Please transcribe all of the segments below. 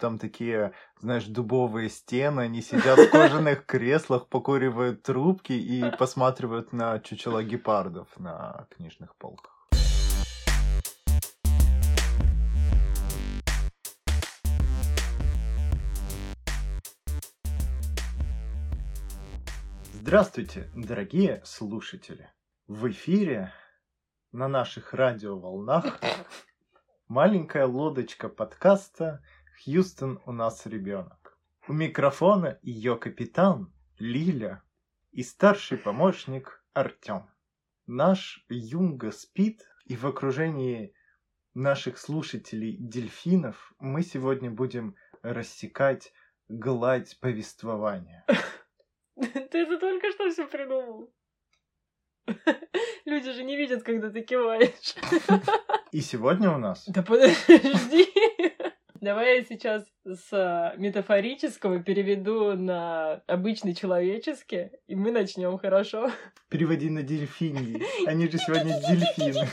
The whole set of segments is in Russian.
Там такие, знаешь, дубовые стены, они сидят в кожаных креслах, покуривают трубки и посматривают на чучела гепардов на книжных полках. Здравствуйте, дорогие слушатели! В эфире на наших радиоволнах маленькая лодочка подкаста «Хьюстон, у нас ребенок». У микрофона ее капитан Лиля и старший помощник Артем. Наш Юнга спит, и в окружении наших слушателей дельфинов мы сегодня будем рассекать гладь повествования. Ты это только что все придумал. Люди же не видят, когда ты киваешь. И сегодня у нас... Да подожди. Давай я сейчас с а, метафорического переведу на обычный человеческий, и мы начнем, хорошо? Переводи на дельфини. Они же сегодня дельфины.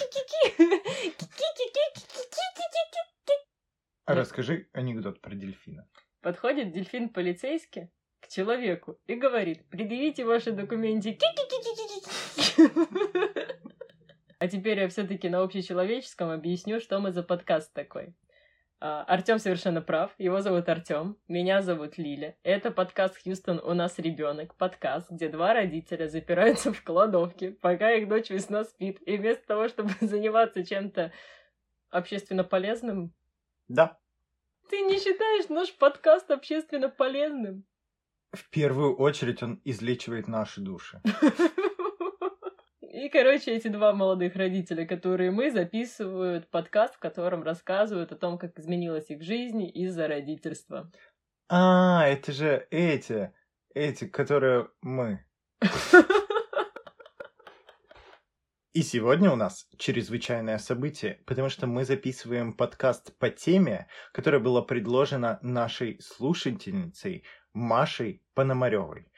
А расскажи анекдот про дельфина. Подходит дельфин полицейский к человеку и говорит, предъявите ваши документики. А теперь я все-таки на общечеловеческом объясню, что мы за подкаст такой. А, Артем совершенно прав. Его зовут Артем. Меня зовут Лиля. Это подкаст Хьюстон «У нас ребенок». Подкаст, где два родителя запираются в кладовке, пока их дочь весна спит. И вместо того, чтобы заниматься чем-то общественно полезным... Да. Ты не считаешь наш подкаст общественно полезным? В первую очередь он излечивает наши души. И, короче, эти два молодых родителя, которые мы, записывают подкаст, в котором рассказывают о том, как изменилась их жизнь из-за родительства. А, это же эти, эти, которые мы. И сегодня у нас чрезвычайное событие, потому что мы записываем подкаст по теме, которая была предложена нашей слушательницей Машей Пономаревой.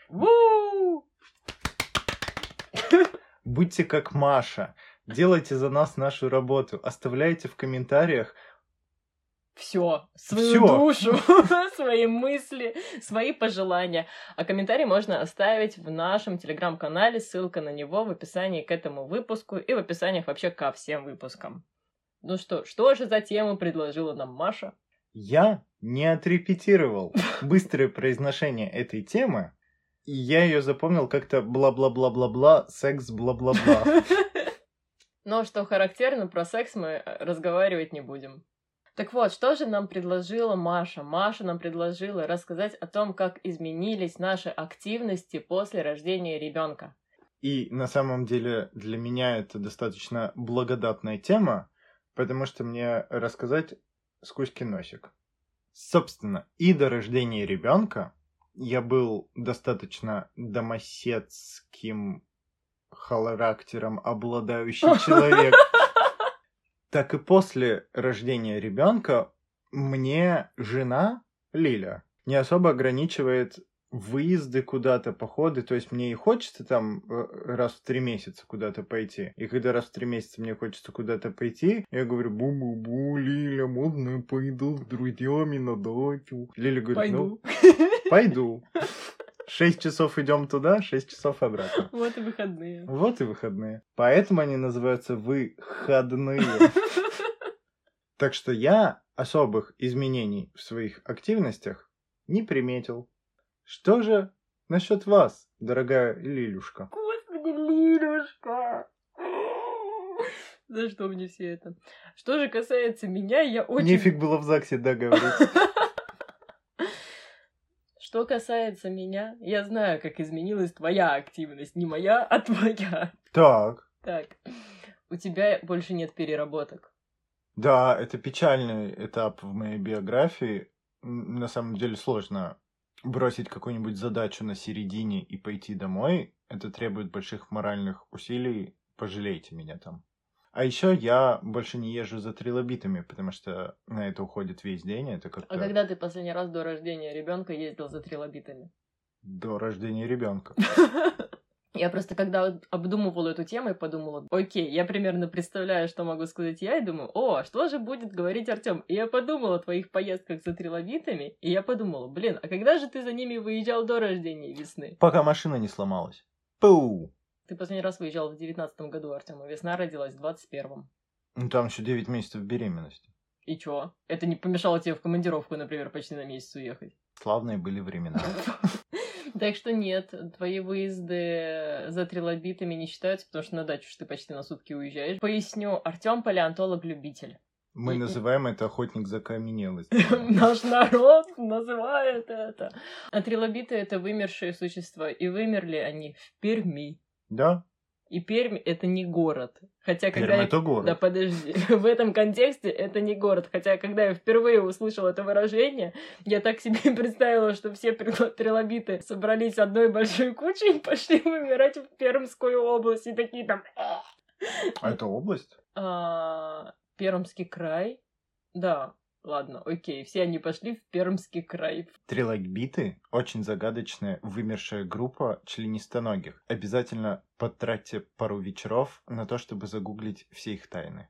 Будьте как Маша, делайте за нас нашу работу, оставляйте в комментариях все, свою Всё. душу, свои мысли, свои пожелания. А комментарий можно оставить в нашем телеграм-канале, ссылка на него в описании к этому выпуску и в описаниях вообще ко всем выпускам. Ну что, что же за тему предложила нам Маша? Я не отрепетировал быстрое произношение этой темы, и я ее запомнил как-то бла-бла-бла-бла-бла, секс бла-бла-бла. Но что характерно, про секс мы э, разговаривать не будем. Так вот, что же нам предложила Маша? Маша нам предложила рассказать о том, как изменились наши активности после рождения ребенка. И на самом деле для меня это достаточно благодатная тема, потому что мне рассказать сквозь носик. Собственно, и до рождения ребенка я был достаточно домоседским характером обладающий человек. Так и после рождения ребенка мне жена Лиля не особо ограничивает выезды куда-то, походы, то есть мне и хочется там э, раз в три месяца куда-то пойти. И когда раз в три месяца мне хочется куда-то пойти, я говорю, бу-бу-бу, Лиля, можно пойду с друзьями на дачу? Лиля говорит, пойду. ну, пойду. Шесть часов идем туда, шесть часов обратно. Вот и выходные. Вот и выходные. Поэтому они называются выходные. Так что я особых изменений в своих активностях не приметил. Что же насчет вас, дорогая Лилюшка? Господи, Лилюшка! За что мне все это? Что же касается меня, я очень... Нефиг было в ЗАГСе, да, говорить. Что касается меня, я знаю, как изменилась твоя активность. Не моя, а твоя. Так. Так. У тебя больше нет переработок. Да, это печальный этап в моей биографии. На самом деле сложно бросить какую-нибудь задачу на середине и пойти домой, это требует больших моральных усилий, пожалейте меня там. А еще я больше не езжу за трилобитами, потому что на это уходит весь день. Это как а когда ты последний раз до рождения ребенка ездил за трилобитами? До рождения ребенка. Я просто когда обдумывала эту тему, я подумала, окей, я примерно представляю, что могу сказать я, и думаю, о, что же будет говорить Артем? И я подумала о твоих поездках за трилобитами, и я подумала, блин, а когда же ты за ними выезжал до рождения весны? Пока машина не сломалась. Пу! Ты последний раз выезжал в девятнадцатом году, Артем, а весна родилась в двадцать первом. Ну там еще 9 месяцев беременности. И чё? Это не помешало тебе в командировку, например, почти на месяц уехать? Славные были времена. Так что нет, твои выезды за трилобитами не считаются, потому что на дачу ты почти на сутки уезжаешь. Поясню, Артем палеонтолог-любитель. Мы называем это охотник за каменелость. Наш народ называет это. А трилобиты — это вымершие существа, и вымерли они в Перми. Да? И Пермь — это не город. Хотя, когда Пермь я... это город. Да подожди, в этом контексте это не город. Хотя, когда я впервые услышала это выражение, я так себе представила, что все трил- трилобиты собрались одной большой кучей и пошли вымирать в Пермскую область. И такие там... А это область? А, Пермский край? Да, ладно, окей. Все они пошли в Пермский край. Трилогбиты — очень загадочная вымершая группа членистоногих. Обязательно потратьте пару вечеров на то, чтобы загуглить все их тайны.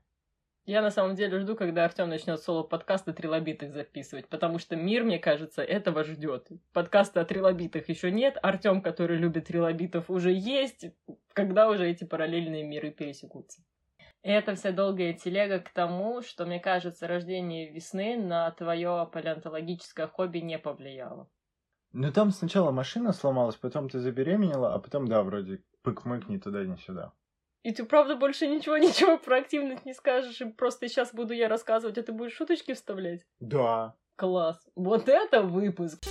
Я на самом деле жду, когда Артем начнет соло подкасты трилобитых записывать, потому что мир, мне кажется, этого ждет. Подкаста о трилобитах еще нет, Артем, который любит трилобитов, уже есть. Когда уже эти параллельные миры пересекутся? И это вся долгая телега к тому, что, мне кажется, рождение весны на твое палеонтологическое хобби не повлияло. Ну там сначала машина сломалась, потом ты забеременела, а потом, да, вроде пык-мык ни туда, ни сюда. И ты правда больше ничего, ничего про активность не скажешь, и просто сейчас буду я рассказывать, а ты будешь шуточки вставлять? Да. Класс. Вот это выпуск.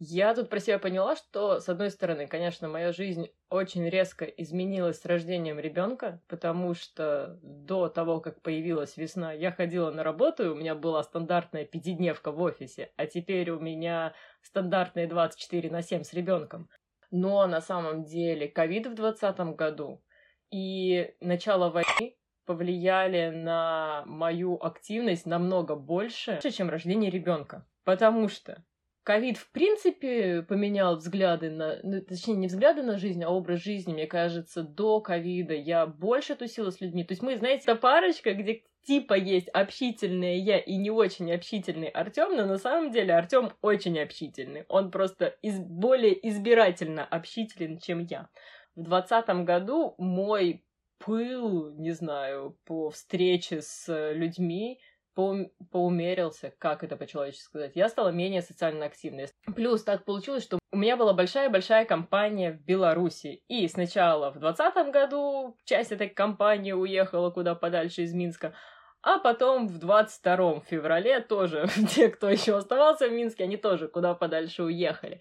Я тут про себя поняла, что, с одной стороны, конечно, моя жизнь очень резко изменилась с рождением ребенка, потому что до того, как появилась весна, я ходила на работу, и у меня была стандартная пятидневка в офисе, а теперь у меня стандартные 24 на 7 с ребенком. Но на самом деле ковид в 2020 году и начало войны повлияли на мою активность намного больше, чем рождение ребенка. Потому что ковид, в принципе, поменял взгляды на... Ну, точнее, не взгляды на жизнь, а образ жизни. Мне кажется, до ковида я больше тусила с людьми. То есть мы, знаете, та парочка, где типа есть общительная я и не очень общительный Артем, но на самом деле Артем очень общительный. Он просто из... более избирательно общителен, чем я. В двадцатом году мой пыл, не знаю, по встрече с людьми поум- поумерился, как это по-человечески сказать. Я стала менее социально активной. Плюс так получилось, что у меня была большая-большая компания в Беларуси. И сначала в 2020 году часть этой компании уехала куда подальше из Минска, а потом в 22 феврале тоже те, кто еще оставался в Минске, они тоже куда подальше уехали.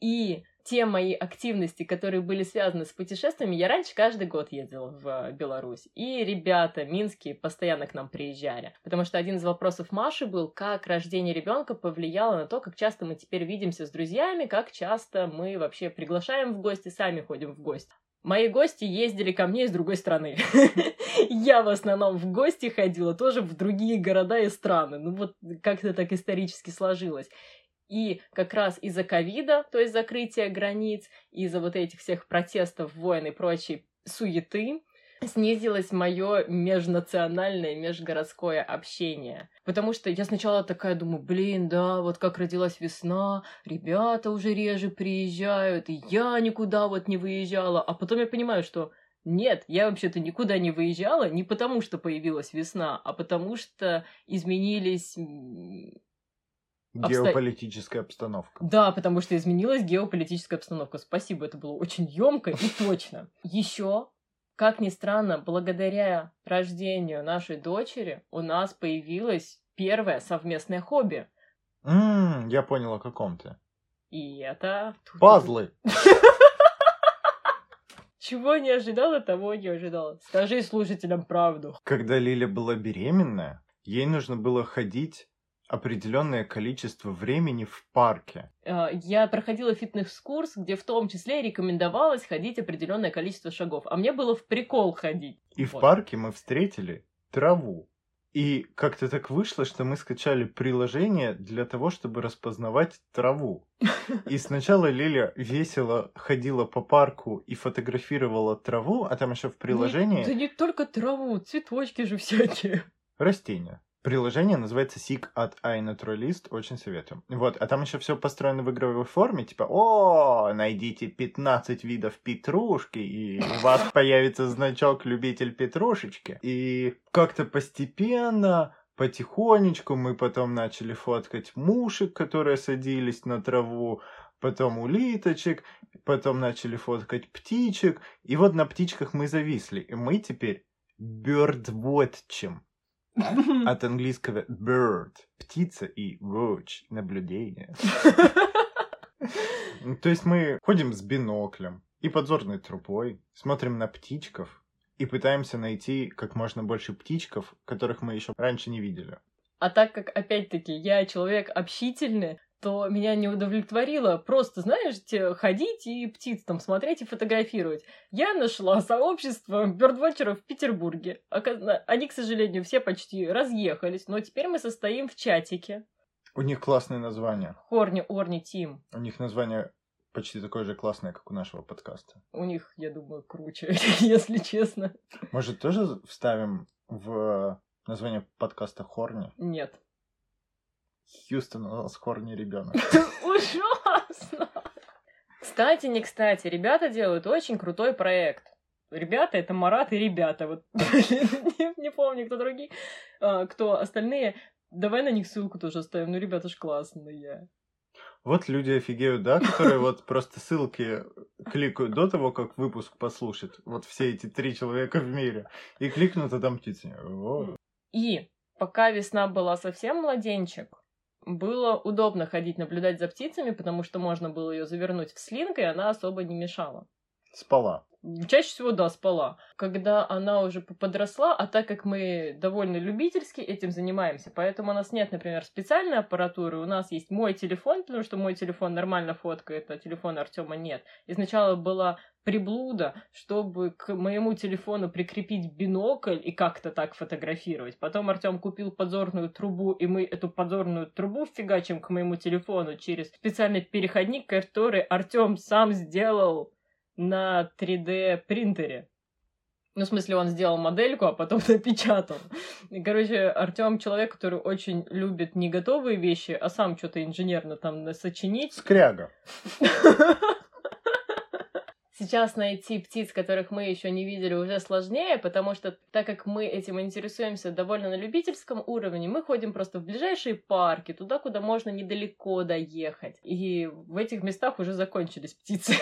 И те мои активности, которые были связаны с путешествиями, я раньше каждый год ездила в Беларусь. И ребята минские постоянно к нам приезжали. Потому что один из вопросов Маши был, как рождение ребенка повлияло на то, как часто мы теперь видимся с друзьями, как часто мы вообще приглашаем в гости, сами ходим в гости. Мои гости ездили ко мне из другой страны. Я в основном в гости ходила тоже в другие города и страны. Ну вот как-то так исторически сложилось. И как раз из-за ковида, то есть закрытия границ, из-за вот этих всех протестов, войн и прочей суеты, снизилось мое межнациональное, межгородское общение. Потому что я сначала такая думаю, блин, да, вот как родилась весна, ребята уже реже приезжают, и я никуда вот не выезжала. А потом я понимаю, что нет, я вообще-то никуда не выезжала не потому, что появилась весна, а потому что изменились Геополитическая обстановка. Да, потому что изменилась геополитическая обстановка. Спасибо, это было очень емко и точно. Еще, как ни странно, благодаря рождению нашей дочери у нас появилось первое совместное хобби. М, я понял, о каком ты. И это... Пазлы. Чего не ожидала, того не ожидала. Скажи слушателям правду. Когда Лиля была беременная, ей нужно было ходить определенное количество времени в парке. А, Я проходила фитнес-курс, где в том числе рекомендовалось ходить определенное количество шагов. А мне было в прикол ходить. И в Вот. парке мы встретили траву. И как-то так вышло, что мы скачали приложение для того, чтобы распознавать траву. И сначала Лиля весело ходила по парку и фотографировала траву, а там еще в приложении... Не, да не только траву, цветочки же всякие. Растения. Приложение называется SIG от iNaturalist, очень советую. Вот, а там еще все построено в игровой форме, типа, о, найдите 15 видов петрушки, и у вас появится значок любитель петрушечки. И как-то постепенно потихонечку мы потом начали фоткать мушек, которые садились на траву, потом улиточек, потом начали фоткать птичек, и вот на птичках мы зависли. И мы теперь birdwatchим. От английского bird – птица и watch – наблюдение. То есть мы ходим с биноклем и подзорной трубой, смотрим на птичков и пытаемся найти как можно больше птичков, которых мы еще раньше не видели. А так как, опять-таки, я человек общительный, то меня не удовлетворило просто, знаешь, ходить и птиц там смотреть и фотографировать. Я нашла сообщество бёрдвотчеров в Петербурге. Они, к сожалению, все почти разъехались, но теперь мы состоим в чатике. У них классное название. Хорни Орни Тим. У них название почти такое же классное, как у нашего подкаста. У них, я думаю, круче, если честно. Может, тоже вставим в название подкаста Хорни? Нет. Хьюстон у нас хорни ребенок. Ужасно! Кстати, не кстати, ребята делают очень крутой проект. Ребята, это Марат и ребята. Вот не, не помню, кто другие. А, кто остальные. Давай на них ссылку тоже оставим. Ну, ребята ж классные. Вот люди офигеют, да, которые вот просто ссылки кликают до того, как выпуск послушать. Вот все эти три человека в мире. И кликнут, а там птицы. И пока весна была совсем младенчик, было удобно ходить наблюдать за птицами, потому что можно было ее завернуть в слинг, и она особо не мешала. Спала. Чаще всего, да, спала. Когда она уже подросла, а так как мы довольно любительски этим занимаемся, поэтому у нас нет, например, специальной аппаратуры, у нас есть мой телефон, потому что мой телефон нормально фоткает, а телефона Артема нет. И сначала была приблуда, чтобы к моему телефону прикрепить бинокль и как-то так фотографировать. Потом Артем купил подзорную трубу, и мы эту подзорную трубу фигачим к моему телефону через специальный переходник, который Артем сам сделал на 3D принтере. Ну, в смысле, он сделал модельку, а потом напечатал. И, короче, Артем человек, который очень любит не готовые вещи, а сам что-то инженерно там сочинить. Скряга. Сейчас найти птиц, которых мы еще не видели, уже сложнее, потому что так как мы этим интересуемся довольно на любительском уровне, мы ходим просто в ближайшие парки, туда, куда можно недалеко доехать. И в этих местах уже закончились птицы.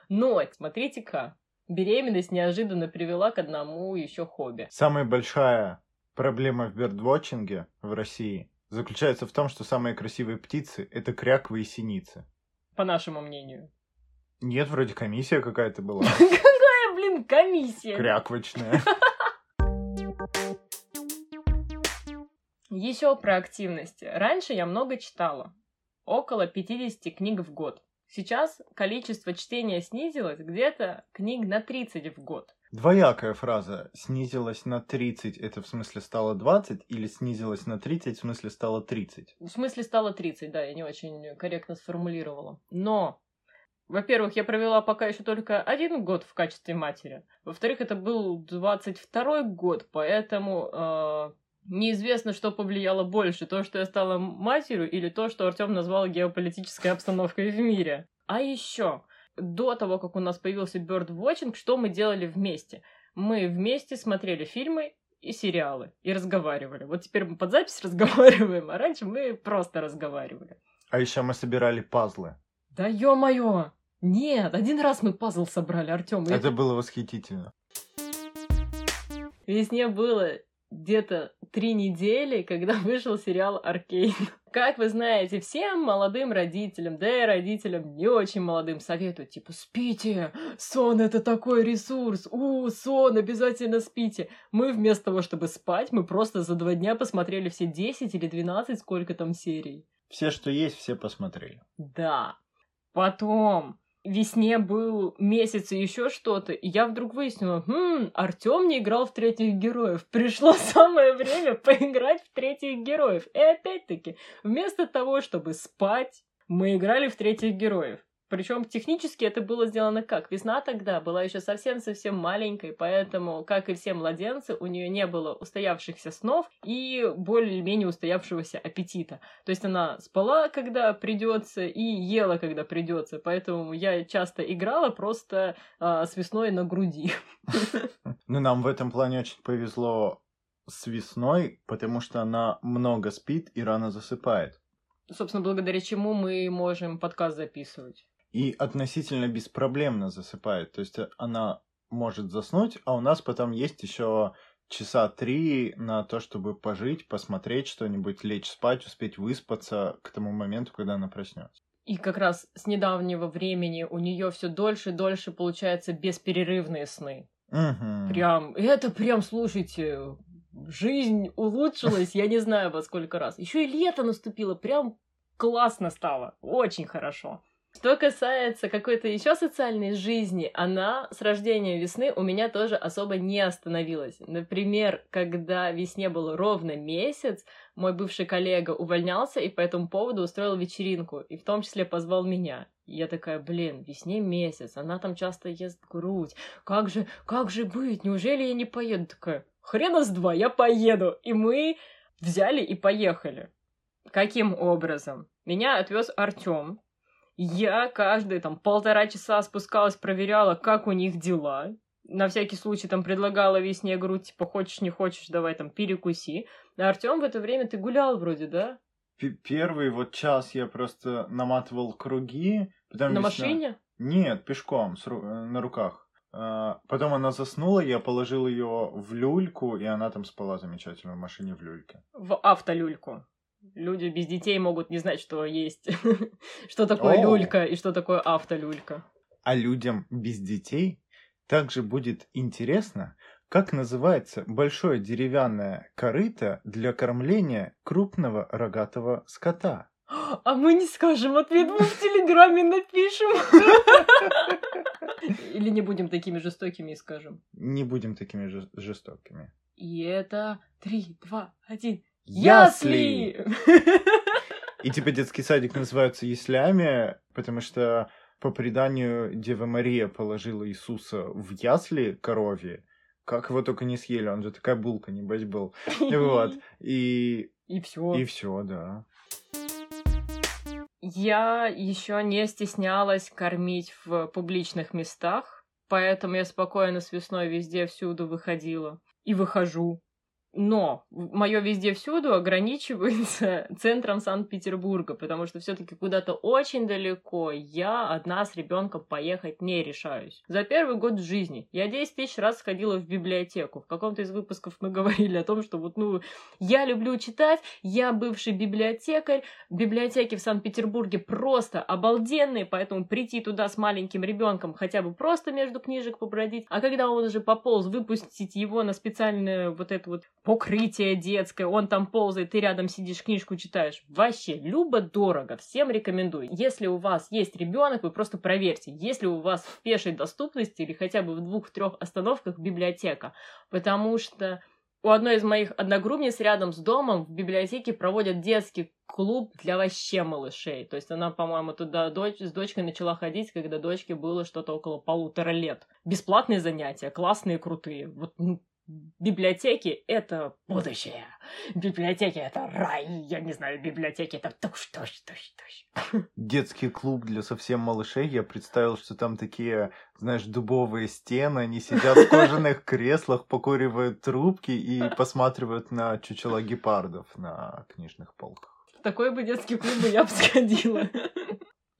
Но, смотрите-ка, беременность неожиданно привела к одному еще хобби. Самая большая проблема в бердвотчинге в России заключается в том, что самые красивые птицы — это кряквы и синицы. По нашему мнению. Нет, вроде комиссия какая-то была. Какая, блин, комиссия? Кряквочная. Еще про активности. Раньше я много читала. Около 50 книг в год. Сейчас количество чтения снизилось где-то книг на 30 в год. Двоякая фраза. Снизилась на 30, это в смысле стало 20, или снизилась на 30, в смысле стало 30? В смысле стало 30, да, я не очень корректно сформулировала. Но во-первых, я провела пока еще только один год в качестве матери. Во-вторых, это был 22-й год, поэтому э, неизвестно, что повлияло больше. То, что я стала матерью, или то, что Артем назвал геополитической обстановкой в мире. А еще, до того, как у нас появился Bird Watching, что мы делали вместе? Мы вместе смотрели фильмы и сериалы, и разговаривали. Вот теперь мы под запись разговариваем, а раньше мы просто разговаривали. А еще мы собирали пазлы. Да ё-моё! Нет, один раз мы пазл собрали, Артем. Это, это было восхитительно. Весне было где-то три недели, когда вышел сериал «Аркейн». Как вы знаете, всем молодым родителям, да и родителям не очень молодым советуют, типа, спите, сон это такой ресурс, у, сон, обязательно спите. Мы вместо того, чтобы спать, мы просто за два дня посмотрели все 10 или 12, сколько там серий. Все, что есть, все посмотрели. Да. Потом весне был месяц и еще что-то, и я вдруг выяснила, хм, Артем не играл в третьих героев. Пришло самое время поиграть в третьих героев. И опять-таки, вместо того, чтобы спать, мы играли в третьих героев. Причем технически это было сделано как? Весна тогда была еще совсем-совсем маленькой, поэтому, как и все младенцы, у нее не было устоявшихся снов и более-менее устоявшегося аппетита. То есть она спала, когда придется, и ела, когда придется. Поэтому я часто играла просто а, с весной на груди. Ну, нам в этом плане очень повезло с весной, потому что она много спит и рано засыпает. Собственно, благодаря чему мы можем подкаст записывать и относительно беспроблемно засыпает. То есть э, она может заснуть, а у нас потом есть еще часа три на то, чтобы пожить, посмотреть что-нибудь, лечь спать, успеть выспаться к тому моменту, когда она проснется. И как раз с недавнего времени у нее все дольше и дольше получается бесперерывные сны. Угу. Прям, это прям, слушайте, жизнь улучшилась, я не знаю во сколько раз. Еще и лето наступило, прям классно стало, очень хорошо. Что касается какой-то еще социальной жизни, она с рождения весны у меня тоже особо не остановилась. Например, когда весне был ровно месяц, мой бывший коллега увольнялся и по этому поводу устроил вечеринку, и в том числе позвал меня. И я такая, блин, весне месяц, она там часто ест грудь. Как же, как же быть? Неужели я не поеду? Такая, хрена с два, я поеду. И мы взяли и поехали. Каким образом? Меня отвез Артем, я каждые там полтора часа спускалась, проверяла, как у них дела. На всякий случай там предлагала весне грудь, типа, хочешь, не хочешь, давай там перекуси. А Артем в это время ты гулял вроде, да? Первый вот час я просто наматывал круги. Потом на весна... машине? Нет, пешком, с ру... На руках. А, потом она заснула, я положил ее в люльку, и она там спала замечательно в машине в люльке. В автолюльку люди без детей могут не знать, что есть, что такое О! люлька и что такое автолюлька. А людям без детей также будет интересно, как называется большое деревянное корыто для кормления крупного рогатого скота. А мы не скажем ответ, мы в Телеграме напишем. Или не будем такими жестокими и скажем? Не будем такими жестокими. И это три, два, один. Ясли! И типа детский садик называется яслями, потому что по преданию Дева Мария положила Иисуса в ясли коровье. Как его только не съели, он же такая булка, небось, был. Вот. И... И все. И все, да. Я еще не стеснялась кормить в публичных местах, поэтому я спокойно с весной везде всюду выходила. И выхожу. Но мое везде всюду ограничивается центром Санкт-Петербурга, потому что все-таки куда-то очень далеко я одна с ребенком поехать не решаюсь. За первый год жизни я 10 тысяч раз сходила в библиотеку. В каком-то из выпусков мы говорили о том, что вот, ну, я люблю читать, я бывший библиотекарь, библиотеки в Санкт-Петербурге просто обалденные, поэтому прийти туда с маленьким ребенком хотя бы просто между книжек побродить, а когда он уже пополз, выпустить его на специальную вот эту вот покрытие детское, он там ползает, ты рядом сидишь, книжку читаешь. Вообще, любо-дорого, всем рекомендую. Если у вас есть ребенок, вы просто проверьте, есть ли у вас в пешей доступности или хотя бы в двух-трех остановках библиотека. Потому что у одной из моих одногруппниц рядом с домом в библиотеке проводят детский клуб для вообще малышей. То есть она, по-моему, туда дочь, с дочкой начала ходить, когда дочке было что-то около полутора лет. Бесплатные занятия, классные, крутые. Вот ну, библиотеки — это будущее. Библиотеки — это рай. Я не знаю, библиотеки — это туш, туш, туш, туш. Детский клуб для совсем малышей. Я представил, что там такие, знаешь, дубовые стены. Они сидят в кожаных креслах, покуривают трубки и посматривают на чучела гепардов на книжных полках. В такой бы детский клуб я бы сходила.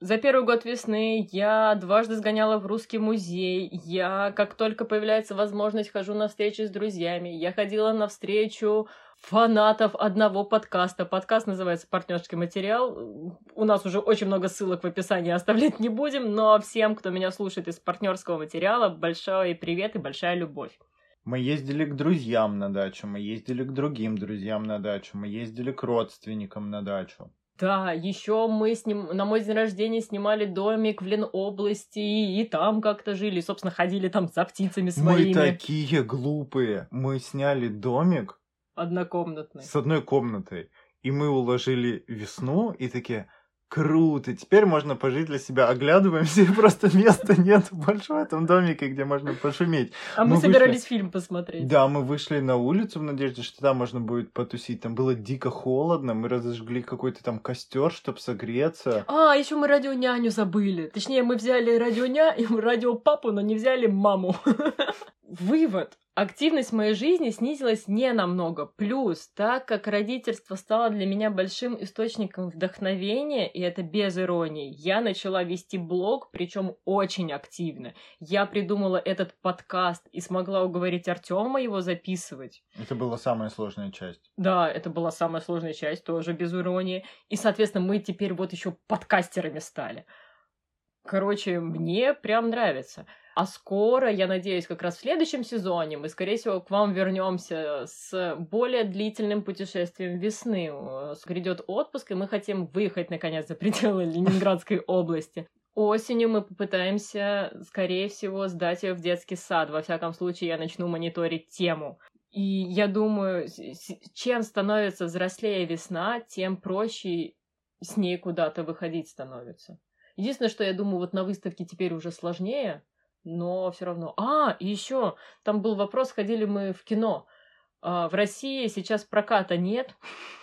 За первый год весны я дважды сгоняла в русский музей. Я, как только появляется возможность, хожу на встречи с друзьями. Я ходила на встречу фанатов одного подкаста. Подкаст называется «Партнерский материал». У нас уже очень много ссылок в описании оставлять не будем, но всем, кто меня слушает из партнерского материала, большой привет и большая любовь. Мы ездили к друзьям на дачу, мы ездили к другим друзьям на дачу, мы ездили к родственникам на дачу. Да, еще мы с ним на мой день рождения снимали домик в Ленобласти, и там как-то жили, собственно, ходили там за птицами своими. Мы такие глупые. Мы сняли домик Однокомнатный. с одной комнатой, и мы уложили весну, и такие, круто, теперь можно пожить для себя. Оглядываемся, и просто места нет больше в этом домике, где можно пошуметь. А мы, мы вышли- собирались фильм посмотреть. Да, мы вышли на улицу в надежде, что там можно будет потусить. Там было дико холодно, мы разожгли какой-то там костер, чтобы согреться. А, еще мы радионяню забыли. Точнее, мы взяли радионя и радиопапу, но не взяли маму. Вывод. Активность моей жизни снизилась не намного. Плюс, так как родительство стало для меня большим источником вдохновения, и это без иронии, я начала вести блог, причем очень активно. Я придумала этот подкаст и смогла уговорить Артема его записывать. Это была самая сложная часть. Да, это была самая сложная часть, тоже без иронии. И, соответственно, мы теперь вот еще подкастерами стали. Короче, мне прям нравится. А скоро, я надеюсь, как раз в следующем сезоне мы, скорее всего, к вам вернемся с более длительным путешествием весны. Э, Грядет отпуск, и мы хотим выехать, наконец, за пределы Ленинградской области. Осенью мы попытаемся, скорее всего, сдать ее в детский сад. Во всяком случае, я начну мониторить тему. И я думаю, чем становится взрослее весна, тем проще с ней куда-то выходить становится. Единственное, что я думаю, вот на выставке теперь уже сложнее, но все равно. А, и еще там был вопрос, ходили мы в кино. А, в России сейчас проката нет,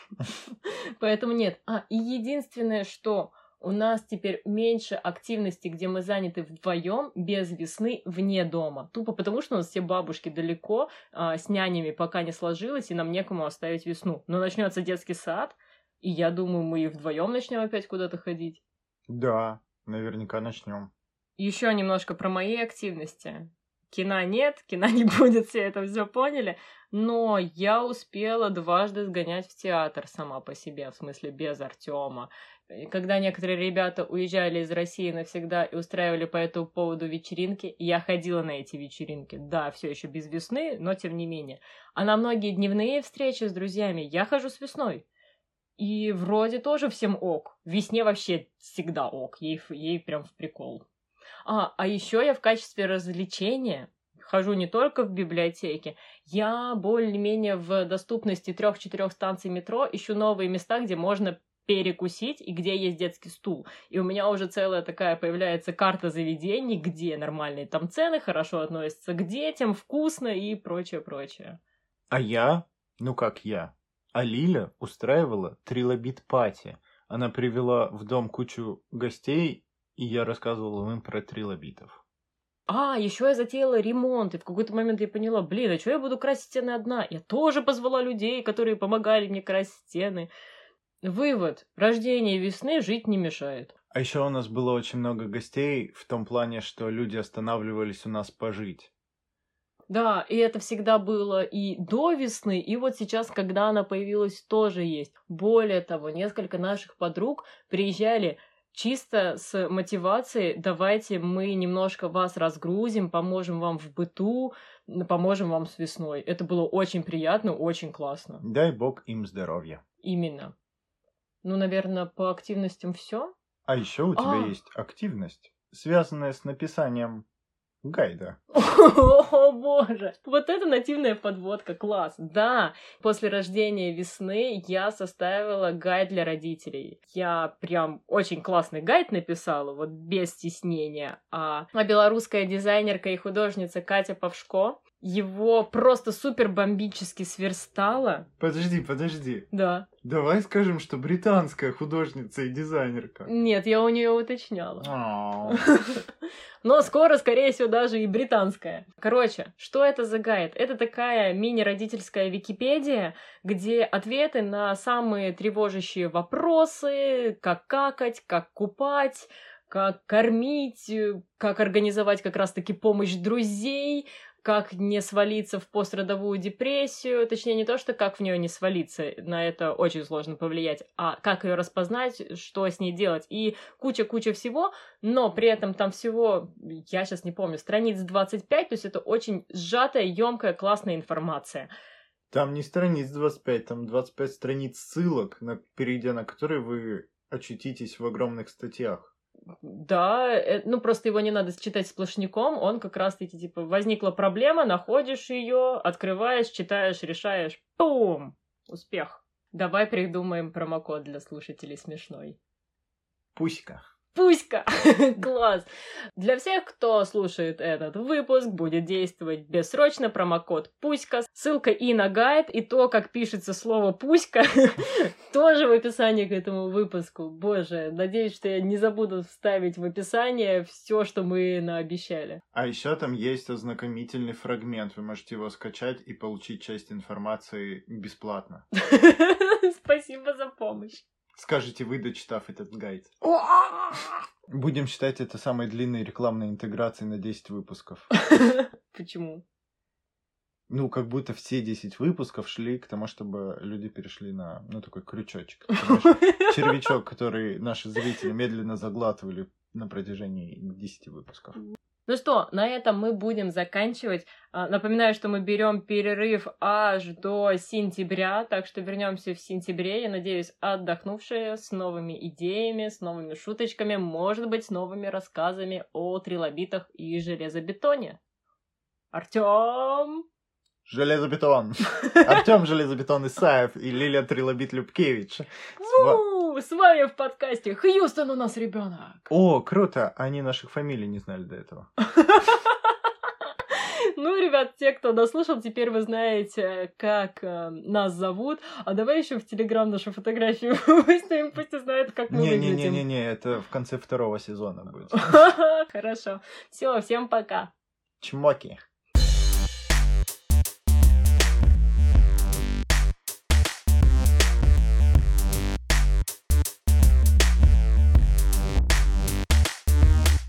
поэтому нет. А, и единственное, что у нас теперь меньше активности, где мы заняты вдвоем, без весны, вне дома. Тупо потому, что у нас все бабушки далеко, а, с нянями пока не сложилось, и нам некому оставить весну. Но начнется детский сад, и я думаю, мы и вдвоем начнем опять куда-то ходить. Да, наверняка начнем. Еще немножко про мои активности. Кино нет, кино не будет, все это все поняли. Но я успела дважды сгонять в театр сама по себе, в смысле без Артема. Когда некоторые ребята уезжали из России навсегда и устраивали по этому поводу вечеринки, я ходила на эти вечеринки. Да, все еще без весны, но тем не менее. А на многие дневные встречи с друзьями я хожу с весной. И вроде тоже всем ок. Весне вообще всегда ок. Ей, ей прям в прикол. А, а еще я в качестве развлечения хожу не только в библиотеке, я более-менее в доступности трех-четырех станций метро ищу новые места, где можно перекусить и где есть детский стул. И у меня уже целая такая появляется карта заведений, где нормальные там цены, хорошо относятся к детям, вкусно и прочее-прочее. А я, ну как я, а Лиля устраивала трилобит-пати. Она привела в дом кучу гостей, и я рассказывал им про трилобитов. А, еще я затеяла ремонт, и в какой-то момент я поняла, блин, а что я буду красить стены одна? Я тоже позвала людей, которые помогали мне красить стены. Вывод. Рождение весны жить не мешает. А еще у нас было очень много гостей в том плане, что люди останавливались у нас пожить. Да, и это всегда было и до весны, и вот сейчас, когда она появилась, тоже есть. Более того, несколько наших подруг приезжали чисто с мотивацией «давайте мы немножко вас разгрузим, поможем вам в быту, поможем вам с весной». Это было очень приятно, очень классно. Дай бог им здоровья. Именно. Ну, наверное, по активностям все. А еще у тебя А. есть активность, связанная с написанием гайда. О, боже! Вот это нативная подводка, класс! Да, после рождения весны я составила гайд для родителей. Я прям очень классный гайд написала, вот без стеснения. А, а белорусская дизайнерка и художница Катя Павшко его просто супер бомбически сверстала. Подожди, подожди. Да. Давай скажем, что британская художница и дизайнерка. Нет, я у нее уточняла. Ау. Но скоро, скорее всего, даже и британская. Короче, что это за гайд? Это такая мини-родительская Википедия, где ответы на самые тревожащие вопросы, как какать, как купать, как кормить, э, как организовать как раз-таки помощь друзей, как не свалиться в пострадовую депрессию, точнее не то, что как в нее не свалиться, на это очень сложно повлиять, а как ее распознать, что с ней делать, и куча-куча всего, но при этом там всего, я сейчас не помню, страниц 25, то есть это очень сжатая, емкая, классная информация. Там не страниц 25, там 25 страниц ссылок, на, перейдя на которые вы очутитесь в огромных статьях. Да, э, ну просто его не надо читать сплошняком, он как раз-таки, типа, возникла проблема, находишь ее, открываешь, читаешь, решаешь, пум, успех. Давай придумаем промокод для слушателей смешной. Пуська. Пуська! Класс! Для всех, кто слушает этот выпуск, будет действовать бессрочно промокод Пуська. Ссылка и на гайд, и то, как пишется слово Пуська, тоже в описании к этому выпуску. Боже, надеюсь, что я не забуду вставить в описание все, что мы наобещали. А еще там есть ознакомительный фрагмент. Вы можете его скачать и получить часть информации бесплатно. Спасибо за помощь скажете вы, дочитав этот гайд. Будем считать это самой длинной рекламной интеграцией на 10 выпусков. Почему? Ну, как будто все 10 выпусков шли к тому, чтобы люди перешли на, ну, такой крючочек. Червячок, который наши зрители медленно заглатывали на протяжении 10 выпусков. Ну что, на этом мы будем заканчивать. А, напоминаю, что мы берем перерыв аж до сентября, так что вернемся в сентябре. Я надеюсь, отдохнувшие с новыми идеями, с новыми шуточками, может быть, с новыми рассказами о трилобитах и железобетоне. Артем! Железобетон. Артем Железобетон Исаев и Лилия Трилобит Любкевич. С вами в подкасте Хьюстон у нас ребенок. О, круто. Они наших фамилий не знали до этого. Ну, ребят, те, кто дослушал, теперь вы знаете, как э, нас зовут. А давай еще в Телеграм нашу фотографию выставим, пусть знают, как мы выглядим. Не-не-не, это в конце второго сезона будет. Хорошо. Все, всем пока. Чмоки.